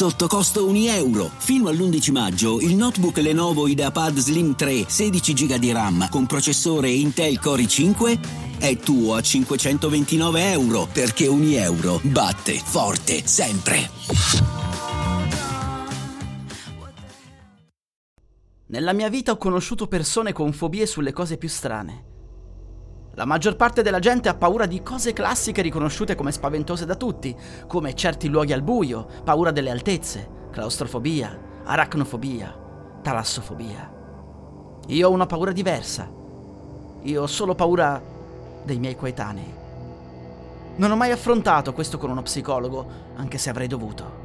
sotto costo 1 euro. Fino all'11 maggio il notebook Lenovo IdeaPad Slim 3 16 GB di RAM con processore Intel Core i5 è tuo a 529 euro perché 1 euro batte forte sempre. Nella mia vita ho conosciuto persone con fobie sulle cose più strane. La maggior parte della gente ha paura di cose classiche riconosciute come spaventose da tutti, come certi luoghi al buio, paura delle altezze, claustrofobia, aracnofobia, talassofobia. Io ho una paura diversa. Io ho solo paura dei miei coetanei. Non ho mai affrontato questo con uno psicologo, anche se avrei dovuto.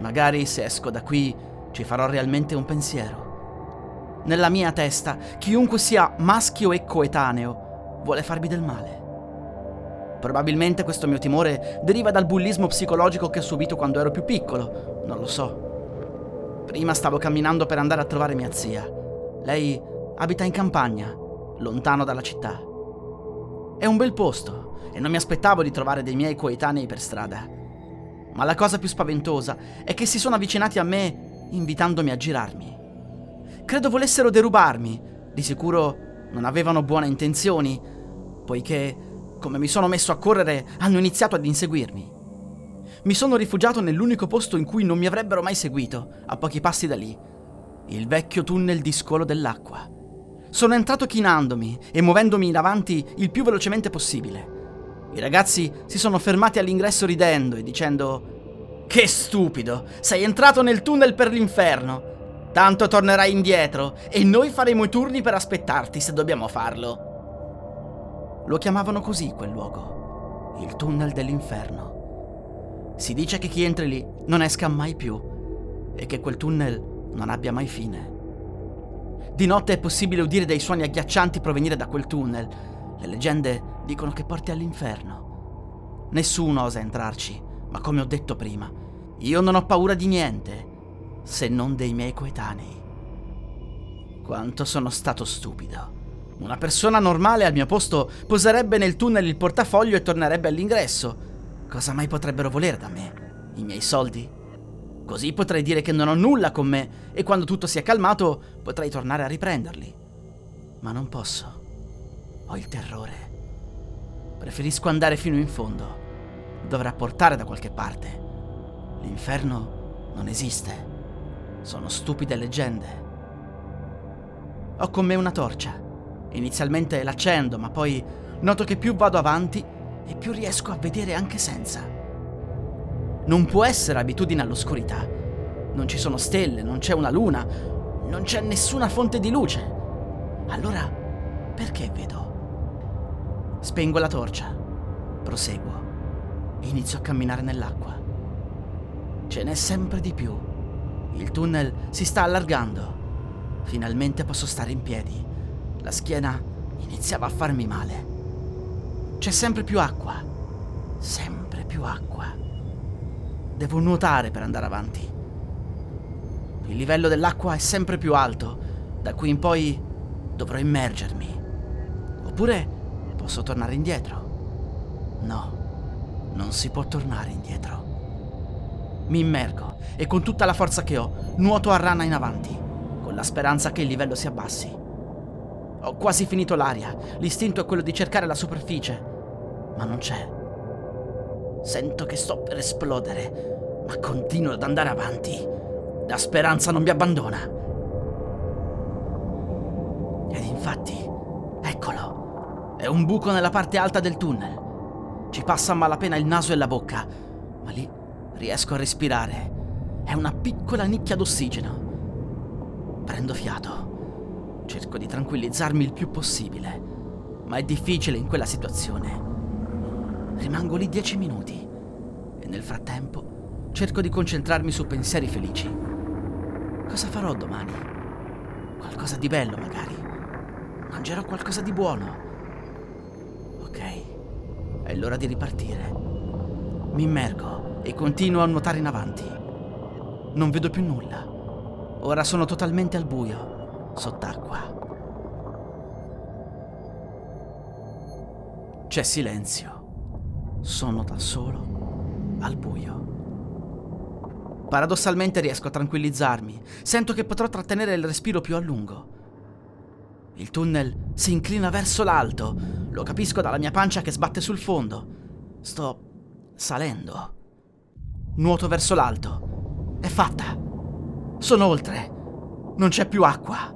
Magari se esco da qui ci farò realmente un pensiero. Nella mia testa, chiunque sia maschio e coetaneo vuole farmi del male. Probabilmente questo mio timore deriva dal bullismo psicologico che ho subito quando ero più piccolo, non lo so. Prima stavo camminando per andare a trovare mia zia. Lei abita in campagna, lontano dalla città. È un bel posto e non mi aspettavo di trovare dei miei coetanei per strada. Ma la cosa più spaventosa è che si sono avvicinati a me invitandomi a girarmi. Credo volessero derubarmi, di sicuro non avevano buone intenzioni, poiché, come mi sono messo a correre, hanno iniziato ad inseguirmi. Mi sono rifugiato nell'unico posto in cui non mi avrebbero mai seguito, a pochi passi da lì, il vecchio tunnel di scolo dell'acqua. Sono entrato chinandomi e muovendomi in avanti il più velocemente possibile. I ragazzi si sono fermati all'ingresso ridendo e dicendo Che stupido, sei entrato nel tunnel per l'inferno. Tanto tornerai indietro e noi faremo i turni per aspettarti se dobbiamo farlo. Lo chiamavano così quel luogo, il tunnel dell'inferno. Si dice che chi entri lì non esca mai più e che quel tunnel non abbia mai fine. Di notte è possibile udire dei suoni agghiaccianti provenire da quel tunnel. Le leggende dicono che porti all'inferno. Nessuno osa entrarci, ma come ho detto prima, io non ho paura di niente se non dei miei coetanei. Quanto sono stato stupido. Una persona normale al mio posto poserebbe nel tunnel il portafoglio e tornerebbe all'ingresso. Cosa mai potrebbero volere da me? I miei soldi? Così potrei dire che non ho nulla con me e quando tutto si è calmato potrei tornare a riprenderli. Ma non posso. Ho il terrore. Preferisco andare fino in fondo. Dovrà portare da qualche parte. L'inferno non esiste. Sono stupide leggende. Ho con me una torcia. Inizialmente l'accendo, ma poi noto che più vado avanti e più riesco a vedere anche senza. Non può essere abitudine all'oscurità. Non ci sono stelle, non c'è una luna, non c'è nessuna fonte di luce. Allora, perché vedo? Spengo la torcia, proseguo e inizio a camminare nell'acqua. Ce n'è sempre di più. Il tunnel si sta allargando. Finalmente posso stare in piedi. La schiena iniziava a farmi male. C'è sempre più acqua. Sempre più acqua. Devo nuotare per andare avanti. Il livello dell'acqua è sempre più alto, da qui in poi dovrò immergermi. Oppure posso tornare indietro. No, non si può tornare indietro. Mi immergo e con tutta la forza che ho nuoto a rana in avanti, con la speranza che il livello si abbassi. Ho quasi finito l'aria, l'istinto è quello di cercare la superficie, ma non c'è. Sento che sto per esplodere, ma continuo ad andare avanti. La speranza non mi abbandona. Ed infatti, eccolo. È un buco nella parte alta del tunnel. Ci passa a malapena il naso e la bocca, ma lì riesco a respirare. È una piccola nicchia d'ossigeno. Prendo fiato. Cerco di tranquillizzarmi il più possibile, ma è difficile in quella situazione. Rimango lì dieci minuti e nel frattempo cerco di concentrarmi su pensieri felici. Cosa farò domani? Qualcosa di bello magari. Mangerò qualcosa di buono. Ok, è l'ora di ripartire. Mi immergo e continuo a nuotare in avanti. Non vedo più nulla. Ora sono totalmente al buio, sott'acqua. C'è silenzio. Sono da solo al buio. Paradossalmente riesco a tranquillizzarmi, sento che potrò trattenere il respiro più a lungo. Il tunnel si inclina verso l'alto, lo capisco dalla mia pancia che sbatte sul fondo. Sto salendo. Nuoto verso l'alto. È fatta. Sono oltre. Non c'è più acqua.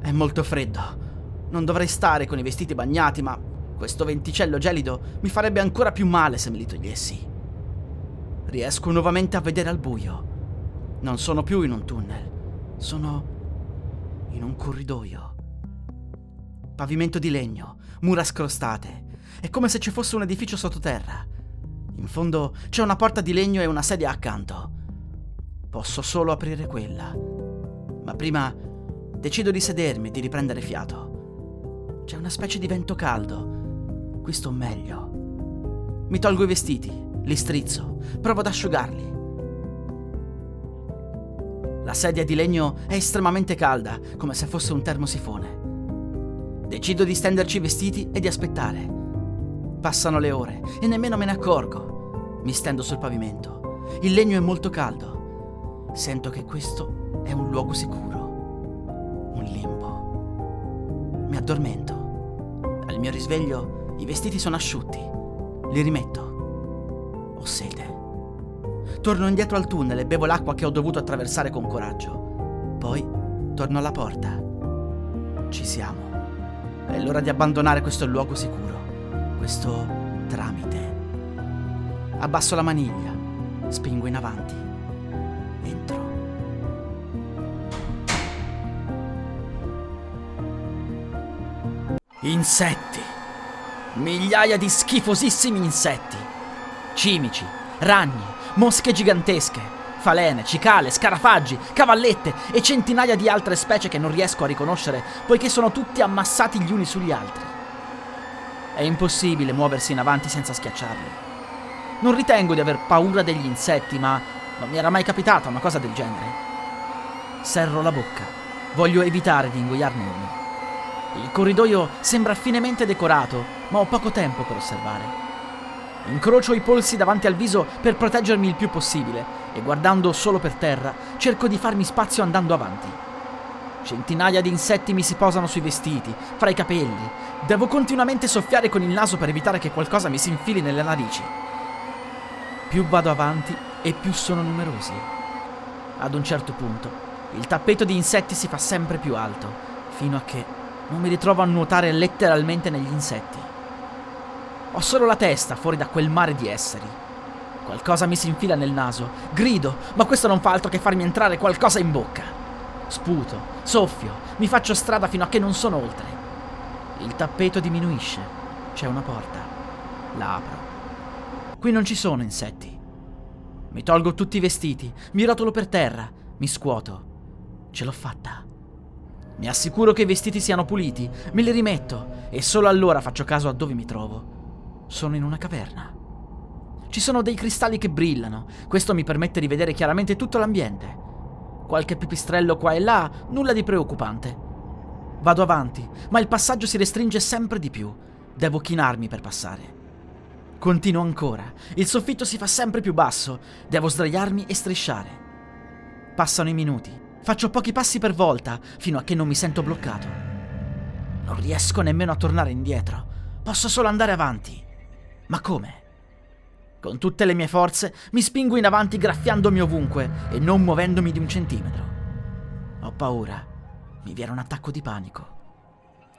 È molto freddo. Non dovrei stare con i vestiti bagnati, ma questo venticello gelido mi farebbe ancora più male se me li togliessi. Riesco nuovamente a vedere al buio. Non sono più in un tunnel, sono in un corridoio. Pavimento di legno, mura scrostate. È come se ci fosse un edificio sottoterra. In fondo c'è una porta di legno e una sedia accanto. Posso solo aprire quella. Ma prima decido di sedermi e di riprendere fiato. C'è una specie di vento caldo. Qui sto meglio. Mi tolgo i vestiti, li strizzo, provo ad asciugarli. La sedia di legno è estremamente calda, come se fosse un termosifone. Decido di stenderci i vestiti e di aspettare. Passano le ore e nemmeno me ne accorgo. Mi stendo sul pavimento. Il legno è molto caldo. Sento che questo è un luogo sicuro. Limbo. Mi addormento. Al mio risveglio i vestiti sono asciutti. Li rimetto. Ho sete. Torno indietro al tunnel e bevo l'acqua che ho dovuto attraversare con coraggio. Poi torno alla porta. Ci siamo. È l'ora di abbandonare questo luogo sicuro, questo tramite. Abbasso la maniglia, spingo in avanti. Insetti. Migliaia di schifosissimi insetti cimici, ragni, mosche gigantesche, falene, cicale, scarafaggi, cavallette e centinaia di altre specie che non riesco a riconoscere poiché sono tutti ammassati gli uni sugli altri. È impossibile muoversi in avanti senza schiacciarli. Non ritengo di aver paura degli insetti, ma non mi era mai capitata una cosa del genere. Serro la bocca. Voglio evitare di ingoiarne uno. Il corridoio sembra finemente decorato, ma ho poco tempo per osservare. Incrocio i polsi davanti al viso per proteggermi il più possibile e guardando solo per terra cerco di farmi spazio andando avanti. Centinaia di insetti mi si posano sui vestiti, fra i capelli. Devo continuamente soffiare con il naso per evitare che qualcosa mi si infili nelle narici. Più vado avanti e più sono numerosi. Ad un certo punto il tappeto di insetti si fa sempre più alto, fino a che non mi ritrovo a nuotare letteralmente negli insetti. Ho solo la testa fuori da quel mare di esseri. Qualcosa mi si infila nel naso, grido, ma questo non fa altro che farmi entrare qualcosa in bocca. Sputo, soffio, mi faccio strada fino a che non sono oltre. Il tappeto diminuisce. C'è una porta. La apro. Qui non ci sono insetti. Mi tolgo tutti i vestiti, mi rotolo per terra, mi scuoto. Ce l'ho fatta. Mi assicuro che i vestiti siano puliti, me li rimetto e solo allora faccio caso a dove mi trovo. Sono in una caverna. Ci sono dei cristalli che brillano. Questo mi permette di vedere chiaramente tutto l'ambiente. Qualche pipistrello qua e là, nulla di preoccupante. Vado avanti, ma il passaggio si restringe sempre di più. Devo chinarmi per passare. Continuo ancora. Il soffitto si fa sempre più basso. Devo sdraiarmi e strisciare. Passano i minuti. Faccio pochi passi per volta, fino a che non mi sento bloccato. Non riesco nemmeno a tornare indietro. Posso solo andare avanti. Ma come? Con tutte le mie forze mi spingo in avanti graffiandomi ovunque e non muovendomi di un centimetro. Ho paura. Mi viene un attacco di panico.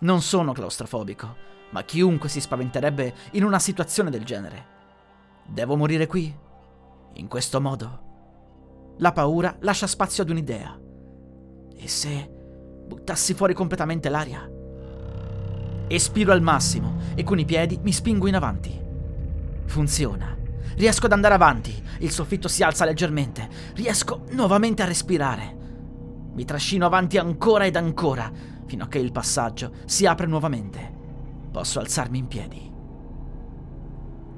Non sono claustrofobico, ma chiunque si spaventerebbe in una situazione del genere. Devo morire qui? In questo modo? La paura lascia spazio ad un'idea. E se buttassi fuori completamente l'aria? Espiro al massimo e con i piedi mi spingo in avanti. Funziona. Riesco ad andare avanti. Il soffitto si alza leggermente. Riesco nuovamente a respirare. Mi trascino avanti ancora ed ancora, fino a che il passaggio si apre nuovamente. Posso alzarmi in piedi.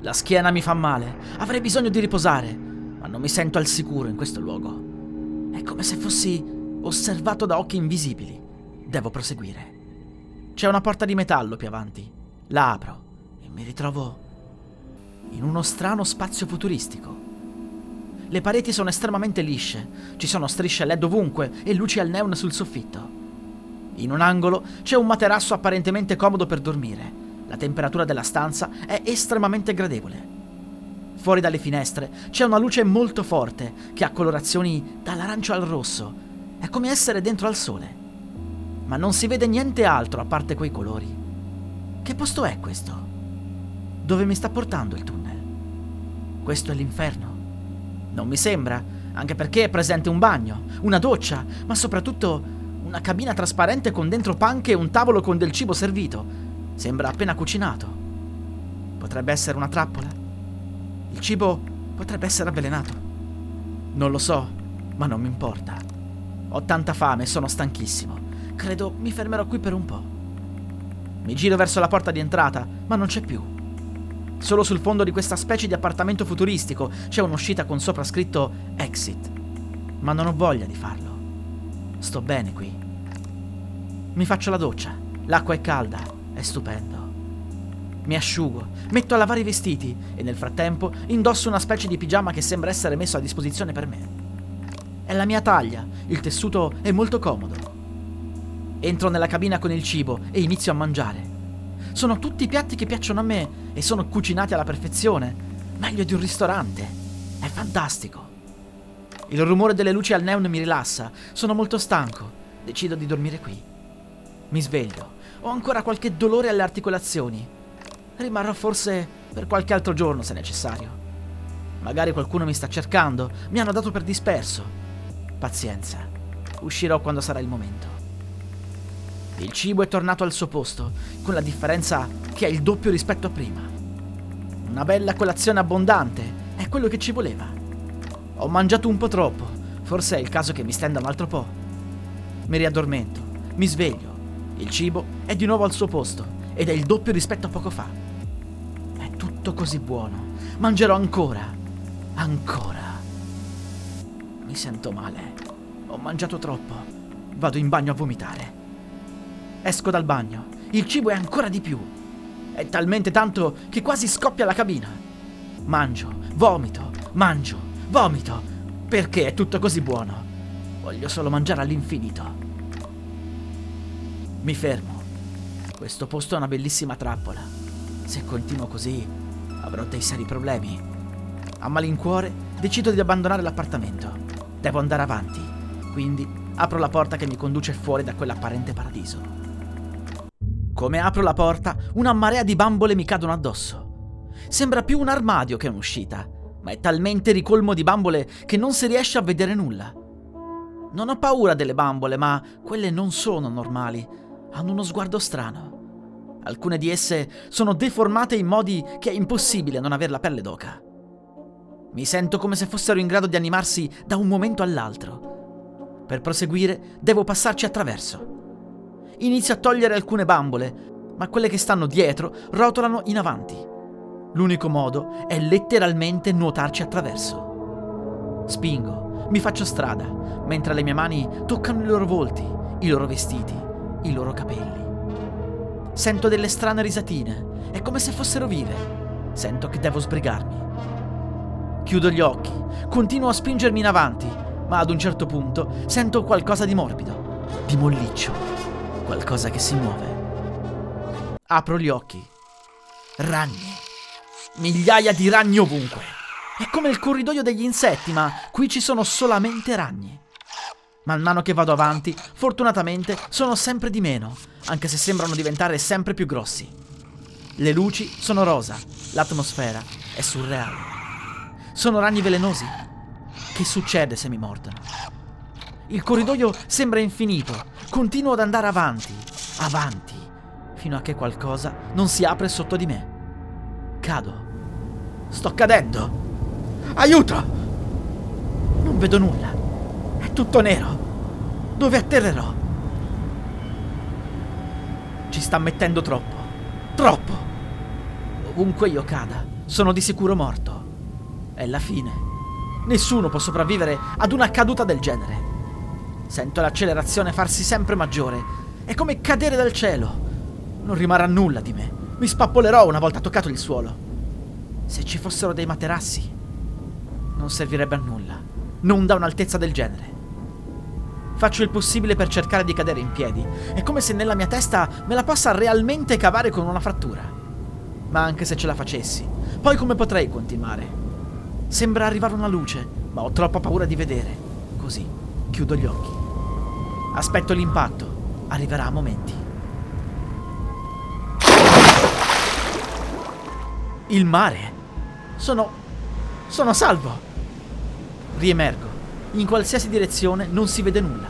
La schiena mi fa male. Avrei bisogno di riposare, ma non mi sento al sicuro in questo luogo. È come se fossi osservato da occhi invisibili. Devo proseguire. C'è una porta di metallo più avanti. La apro e mi ritrovo in uno strano spazio futuristico. Le pareti sono estremamente lisce, ci sono strisce LED ovunque e luci al neon sul soffitto. In un angolo c'è un materasso apparentemente comodo per dormire. La temperatura della stanza è estremamente gradevole. Fuori dalle finestre c'è una luce molto forte che ha colorazioni dall'arancio al rosso. È come essere dentro al sole. Ma non si vede niente altro a parte quei colori. Che posto è questo? Dove mi sta portando il tunnel? Questo è l'inferno? Non mi sembra, anche perché è presente un bagno, una doccia, ma soprattutto una cabina trasparente con dentro panche e un tavolo con del cibo servito. Sembra appena cucinato. Potrebbe essere una trappola. Il cibo potrebbe essere avvelenato. Non lo so, ma non mi importa. Ho tanta fame e sono stanchissimo. Credo mi fermerò qui per un po'. Mi giro verso la porta di entrata, ma non c'è più. Solo sul fondo di questa specie di appartamento futuristico c'è un'uscita con sopra scritto Exit. Ma non ho voglia di farlo. Sto bene qui. Mi faccio la doccia. L'acqua è calda, è stupendo. Mi asciugo, metto a lavare i vestiti e nel frattempo indosso una specie di pigiama che sembra essere messo a disposizione per me. È la mia taglia, il tessuto è molto comodo. Entro nella cabina con il cibo e inizio a mangiare. Sono tutti piatti che piacciono a me e sono cucinati alla perfezione, meglio di un ristorante. È fantastico. Il rumore delle luci al neon mi rilassa, sono molto stanco, decido di dormire qui. Mi sveglio. Ho ancora qualche dolore alle articolazioni. Rimarrò forse per qualche altro giorno se necessario. Magari qualcuno mi sta cercando, mi hanno dato per disperso. Pazienza. Uscirò quando sarà il momento. Il cibo è tornato al suo posto, con la differenza che è il doppio rispetto a prima. Una bella colazione abbondante, è quello che ci voleva. Ho mangiato un po' troppo, forse è il caso che mi stenda un altro po'. Mi riaddormento, mi sveglio il cibo è di nuovo al suo posto ed è il doppio rispetto a poco fa. È tutto così buono. Mangerò ancora. Ancora. Mi sento male. Ho mangiato troppo. Vado in bagno a vomitare. Esco dal bagno. Il cibo è ancora di più. È talmente tanto che quasi scoppia la cabina. Mangio, vomito, mangio, vomito. Perché è tutto così buono? Voglio solo mangiare all'infinito. Mi fermo. Questo posto è una bellissima trappola. Se continuo così, avrò dei seri problemi. A malincuore, decido di abbandonare l'appartamento. Devo andare avanti. Quindi apro la porta che mi conduce fuori da quell'apparente paradiso. Come apro la porta, una marea di bambole mi cadono addosso. Sembra più un armadio che un'uscita, ma è talmente ricolmo di bambole che non si riesce a vedere nulla. Non ho paura delle bambole, ma quelle non sono normali hanno uno sguardo strano. Alcune di esse sono deformate in modi che è impossibile non avere la pelle d'oca. Mi sento come se fossero in grado di animarsi da un momento all'altro. Per proseguire devo passarci attraverso. Inizio a togliere alcune bambole, ma quelle che stanno dietro rotolano in avanti. L'unico modo è letteralmente nuotarci attraverso. Spingo, mi faccio strada, mentre le mie mani toccano i loro volti, i loro vestiti i loro capelli. Sento delle strane risatine, è come se fossero vive. Sento che devo sbrigarmi. Chiudo gli occhi, continuo a spingermi in avanti, ma ad un certo punto sento qualcosa di morbido, di molliccio, qualcosa che si muove. Apro gli occhi. Ragni. Migliaia di ragni ovunque. È come il corridoio degli insetti, ma qui ci sono solamente ragni. Man mano che vado avanti, fortunatamente sono sempre di meno, anche se sembrano diventare sempre più grossi. Le luci sono rosa, l'atmosfera è surreale. Sono ragni velenosi. Che succede se mi mordono? Il corridoio sembra infinito, continuo ad andare avanti, avanti, fino a che qualcosa non si apre sotto di me. Cado. Sto cadendo. Aiuto! Non vedo nulla tutto nero. Dove atterrerò? Ci sta mettendo troppo. Troppo. Ovunque io cada, sono di sicuro morto. È la fine. Nessuno può sopravvivere ad una caduta del genere. Sento l'accelerazione farsi sempre maggiore. È come cadere dal cielo. Non rimarrà nulla di me. Mi spappolerò una volta toccato il suolo. Se ci fossero dei materassi. non servirebbe a nulla. Non da un'altezza del genere. Faccio il possibile per cercare di cadere in piedi. È come se nella mia testa me la possa realmente cavare con una frattura. Ma anche se ce la facessi, poi come potrei continuare? Sembra arrivare una luce, ma ho troppa paura di vedere. Così, chiudo gli occhi. Aspetto l'impatto. Arriverà a momenti. Il mare. Sono... sono salvo. Riemergo. In qualsiasi direzione non si vede nulla.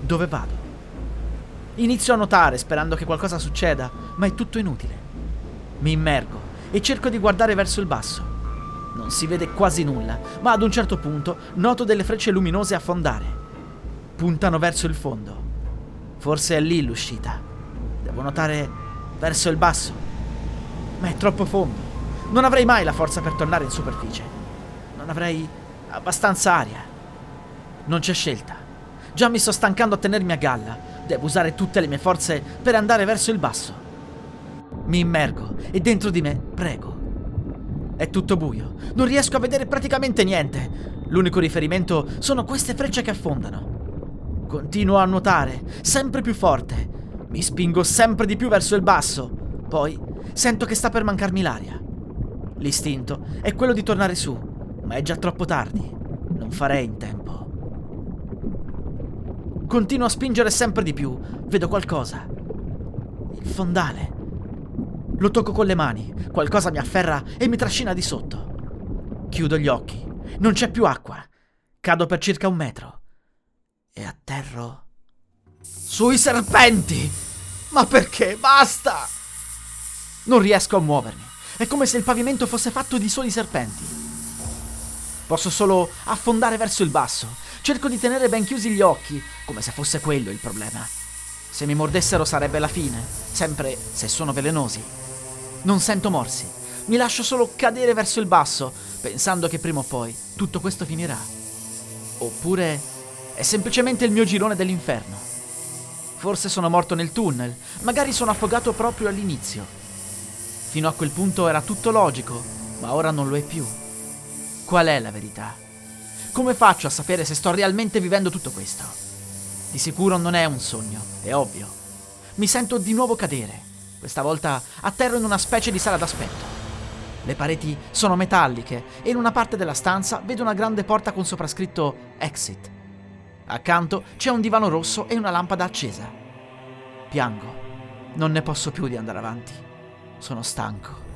Dove vado? Inizio a nuotare sperando che qualcosa succeda, ma è tutto inutile. Mi immergo e cerco di guardare verso il basso. Non si vede quasi nulla, ma ad un certo punto noto delle frecce luminose affondare. Puntano verso il fondo. Forse è lì l'uscita. Devo nuotare verso il basso. Ma è troppo fondo. Non avrei mai la forza per tornare in superficie. Non avrei abbastanza aria. Non c'è scelta. Già mi sto stancando a tenermi a galla. Devo usare tutte le mie forze per andare verso il basso. Mi immergo e dentro di me prego. È tutto buio. Non riesco a vedere praticamente niente. L'unico riferimento sono queste frecce che affondano. Continuo a nuotare, sempre più forte. Mi spingo sempre di più verso il basso. Poi sento che sta per mancarmi l'aria. L'istinto è quello di tornare su, ma è già troppo tardi. Non farei in tempo. Continuo a spingere sempre di più. Vedo qualcosa. Il fondale. Lo tocco con le mani. Qualcosa mi afferra e mi trascina di sotto. Chiudo gli occhi. Non c'è più acqua. Cado per circa un metro. E atterro. Sui serpenti! Ma perché? Basta! Non riesco a muovermi. È come se il pavimento fosse fatto di soli serpenti. Posso solo affondare verso il basso. Cerco di tenere ben chiusi gli occhi, come se fosse quello il problema. Se mi mordessero sarebbe la fine, sempre se sono velenosi. Non sento morsi. Mi lascio solo cadere verso il basso, pensando che prima o poi tutto questo finirà. Oppure è semplicemente il mio girone dell'inferno. Forse sono morto nel tunnel, magari sono affogato proprio all'inizio. Fino a quel punto era tutto logico, ma ora non lo è più. Qual è la verità? Come faccio a sapere se sto realmente vivendo tutto questo? Di sicuro non è un sogno, è ovvio. Mi sento di nuovo cadere. Questa volta atterro in una specie di sala d'aspetto. Le pareti sono metalliche e in una parte della stanza vedo una grande porta con soprascritto Exit. Accanto c'è un divano rosso e una lampada accesa. Piango. Non ne posso più di andare avanti. Sono stanco.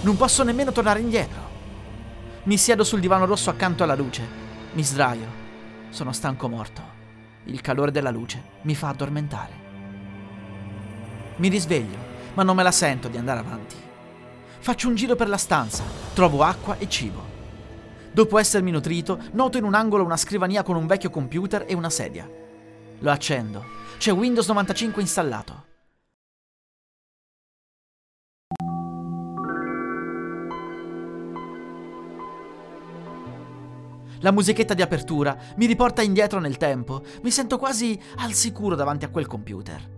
Non posso nemmeno tornare indietro. Mi siedo sul divano rosso accanto alla luce. Mi sdraio. Sono stanco morto. Il calore della luce mi fa addormentare. Mi risveglio, ma non me la sento di andare avanti. Faccio un giro per la stanza, trovo acqua e cibo. Dopo essermi nutrito, noto in un angolo una scrivania con un vecchio computer e una sedia. Lo accendo. C'è Windows 95 installato. La musichetta di apertura mi riporta indietro nel tempo. Mi sento quasi al sicuro davanti a quel computer.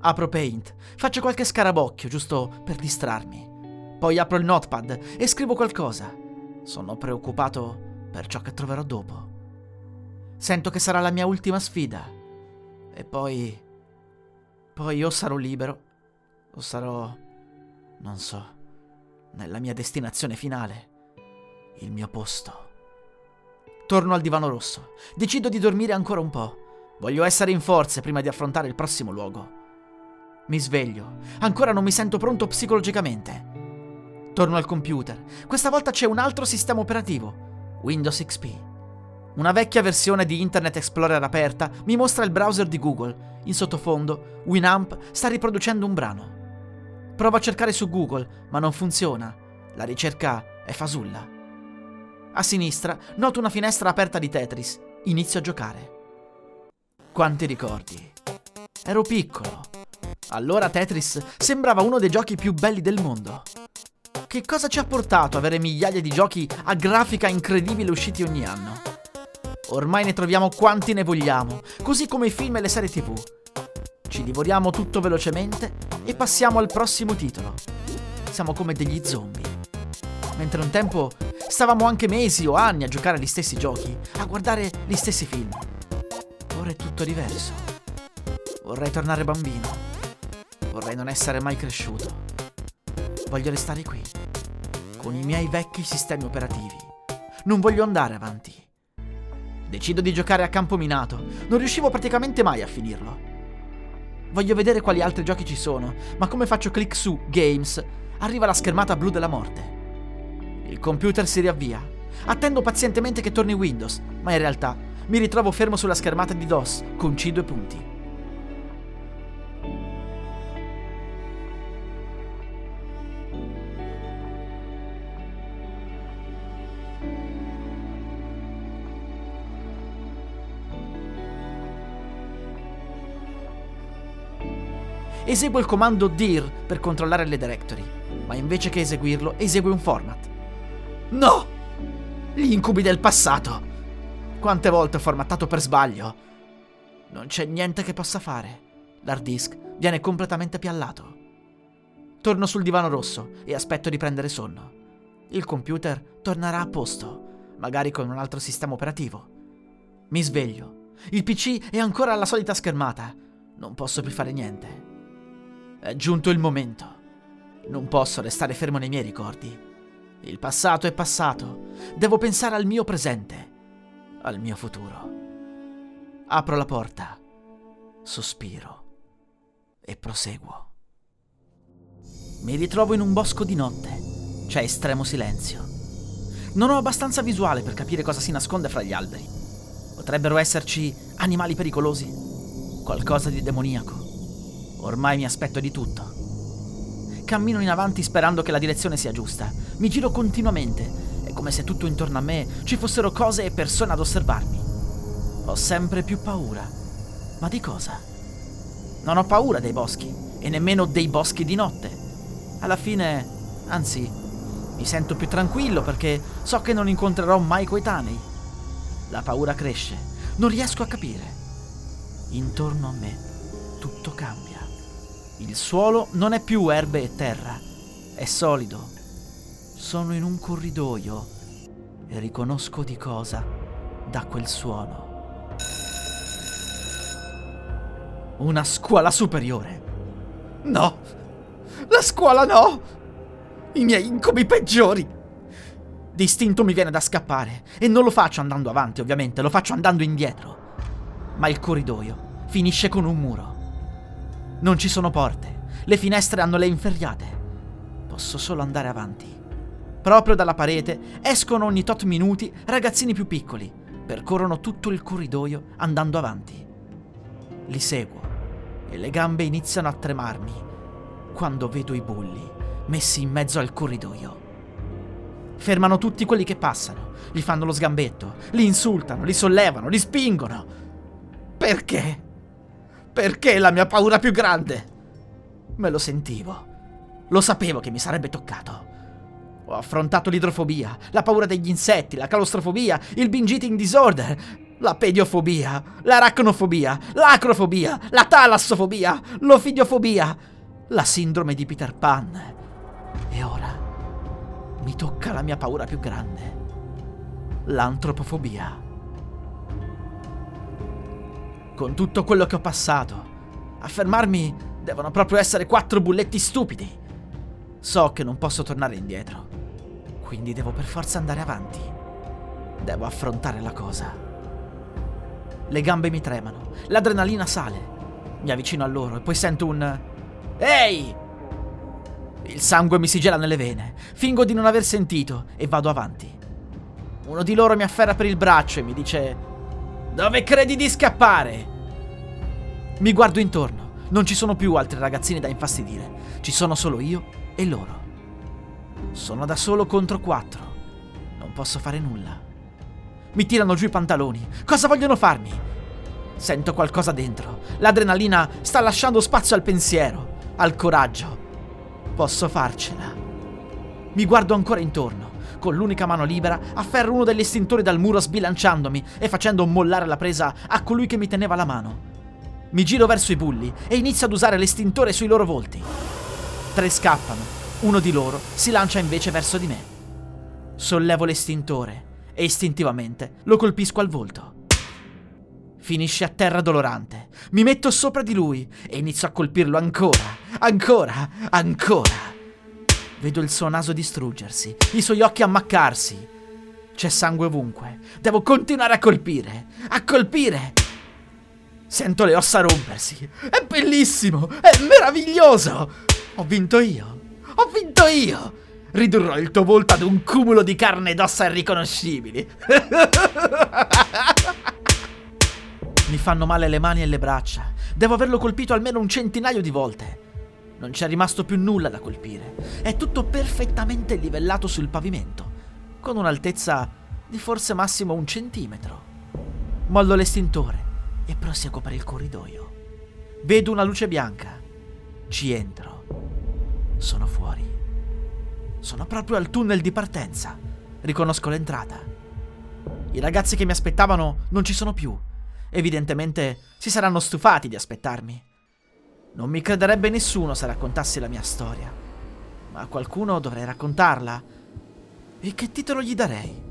Apro Paint, faccio qualche scarabocchio giusto per distrarmi. Poi apro il notepad e scrivo qualcosa. Sono preoccupato per ciò che troverò dopo. Sento che sarà la mia ultima sfida. E poi... Poi o sarò libero, o sarò... non so, nella mia destinazione finale, il mio posto. Torno al divano rosso. Decido di dormire ancora un po'. Voglio essere in forze prima di affrontare il prossimo luogo. Mi sveglio. Ancora non mi sento pronto psicologicamente. Torno al computer. Questa volta c'è un altro sistema operativo. Windows XP. Una vecchia versione di Internet Explorer aperta mi mostra il browser di Google. In sottofondo, Winamp sta riproducendo un brano. Provo a cercare su Google, ma non funziona. La ricerca è fasulla. A sinistra noto una finestra aperta di Tetris. Inizio a giocare. Quanti ricordi. Ero piccolo. Allora Tetris sembrava uno dei giochi più belli del mondo. Che cosa ci ha portato avere migliaia di giochi a grafica incredibile usciti ogni anno? Ormai ne troviamo quanti ne vogliamo, così come i film e le serie tv. Ci divoriamo tutto velocemente e passiamo al prossimo titolo. Siamo come degli zombie. Mentre un tempo Stavamo anche mesi o anni a giocare agli stessi giochi, a guardare gli stessi film. Ora è tutto diverso. Vorrei tornare bambino. Vorrei non essere mai cresciuto. Voglio restare qui, con i miei vecchi sistemi operativi. Non voglio andare avanti. Decido di giocare a campo minato. Non riuscivo praticamente mai a finirlo. Voglio vedere quali altri giochi ci sono, ma come faccio clic su Games, arriva la schermata blu della morte. Il computer si riavvia. Attendo pazientemente che torni Windows, ma in realtà mi ritrovo fermo sulla schermata di DOS con C due punti. Eseguo il comando dir per controllare le directory, ma invece che eseguirlo esegue un format. No! Gli incubi del passato! Quante volte ho formattato per sbaglio? Non c'è niente che possa fare. L'hard disk viene completamente piallato. Torno sul divano rosso e aspetto di prendere sonno. Il computer tornerà a posto, magari con un altro sistema operativo. Mi sveglio. Il PC è ancora alla solita schermata. Non posso più fare niente. È giunto il momento. Non posso restare fermo nei miei ricordi. Il passato è passato. Devo pensare al mio presente, al mio futuro. Apro la porta, sospiro e proseguo. Mi ritrovo in un bosco di notte. C'è estremo silenzio. Non ho abbastanza visuale per capire cosa si nasconde fra gli alberi. Potrebbero esserci animali pericolosi, qualcosa di demoniaco. Ormai mi aspetto di tutto. Cammino in avanti sperando che la direzione sia giusta. Mi giro continuamente. È come se tutto intorno a me ci fossero cose e persone ad osservarmi. Ho sempre più paura. Ma di cosa? Non ho paura dei boschi e nemmeno dei boschi di notte. Alla fine, anzi, mi sento più tranquillo perché so che non incontrerò mai coetanei. La paura cresce. Non riesco a capire. Intorno a me tutto cambia. Il suolo non è più erbe e terra, è solido. Sono in un corridoio e riconosco di cosa da quel suono. Una scuola superiore. No! La scuola no! I miei incubi peggiori! Distinto mi viene da scappare e non lo faccio andando avanti, ovviamente, lo faccio andando indietro. Ma il corridoio finisce con un muro. Non ci sono porte. Le finestre hanno le inferriate. Posso solo andare avanti. Proprio dalla parete escono ogni tot minuti ragazzini più piccoli. Percorrono tutto il corridoio andando avanti. Li seguo e le gambe iniziano a tremarmi quando vedo i bulli messi in mezzo al corridoio. Fermano tutti quelli che passano, gli fanno lo sgambetto, li insultano, li sollevano, li spingono. Perché? Perché la mia paura più grande? Me lo sentivo. Lo sapevo che mi sarebbe toccato. Ho affrontato l'idrofobia, la paura degli insetti, la claustrofobia, il binge eating disorder, la pediofobia, l'aracnofobia, l'acrofobia, la talassofobia, l'ofidiofobia, la sindrome di Peter Pan. E ora mi tocca la mia paura più grande, l'antropofobia con tutto quello che ho passato. A fermarmi devono proprio essere quattro bulletti stupidi. So che non posso tornare indietro, quindi devo per forza andare avanti. Devo affrontare la cosa. Le gambe mi tremano, l'adrenalina sale. Mi avvicino a loro e poi sento un... Ehi! Il sangue mi si gela nelle vene. Fingo di non aver sentito e vado avanti. Uno di loro mi afferra per il braccio e mi dice... Dove credi di scappare? Mi guardo intorno. Non ci sono più altri ragazzini da infastidire. Ci sono solo io e loro. Sono da solo contro quattro. Non posso fare nulla. Mi tirano giù i pantaloni. Cosa vogliono farmi? Sento qualcosa dentro. L'adrenalina sta lasciando spazio al pensiero, al coraggio. Posso farcela. Mi guardo ancora intorno. Con l'unica mano libera afferro uno degli estintori dal muro sbilanciandomi e facendo mollare la presa a colui che mi teneva la mano. Mi giro verso i bulli e inizio ad usare l'estintore sui loro volti. Tre scappano, uno di loro si lancia invece verso di me. Sollevo l'estintore e istintivamente lo colpisco al volto. Finisce a terra dolorante. Mi metto sopra di lui e inizio a colpirlo ancora, ancora, ancora. Vedo il suo naso distruggersi, i suoi occhi ammaccarsi. C'è sangue ovunque. Devo continuare a colpire, a colpire. Sento le ossa rompersi. È bellissimo, è meraviglioso. Ho vinto io. Ho vinto io. Ridurrò il tuo volto ad un cumulo di carne ed ossa irriconoscibili. Mi fanno male le mani e le braccia. Devo averlo colpito almeno un centinaio di volte. Non c'è rimasto più nulla da colpire. È tutto perfettamente livellato sul pavimento, con un'altezza di forse massimo un centimetro. Mollo l'estintore e proseguo per il corridoio. Vedo una luce bianca. Ci entro. Sono fuori. Sono proprio al tunnel di partenza. Riconosco l'entrata. I ragazzi che mi aspettavano non ci sono più. Evidentemente si saranno stufati di aspettarmi. Non mi crederebbe nessuno se raccontassi la mia storia. Ma a qualcuno dovrei raccontarla. E che titolo gli darei?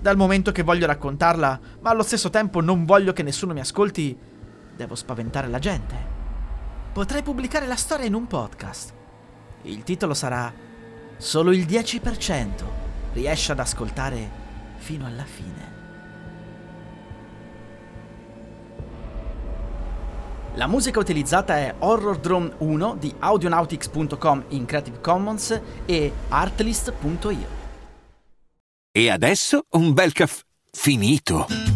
Dal momento che voglio raccontarla, ma allo stesso tempo non voglio che nessuno mi ascolti, devo spaventare la gente. Potrei pubblicare la storia in un podcast. Il titolo sarà Solo il 10% riesce ad ascoltare fino alla fine. La musica utilizzata è Horror Drone 1 di audionautics.com in Creative Commons e artlist.io. E adesso un bel caffè finito.